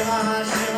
terra rachando.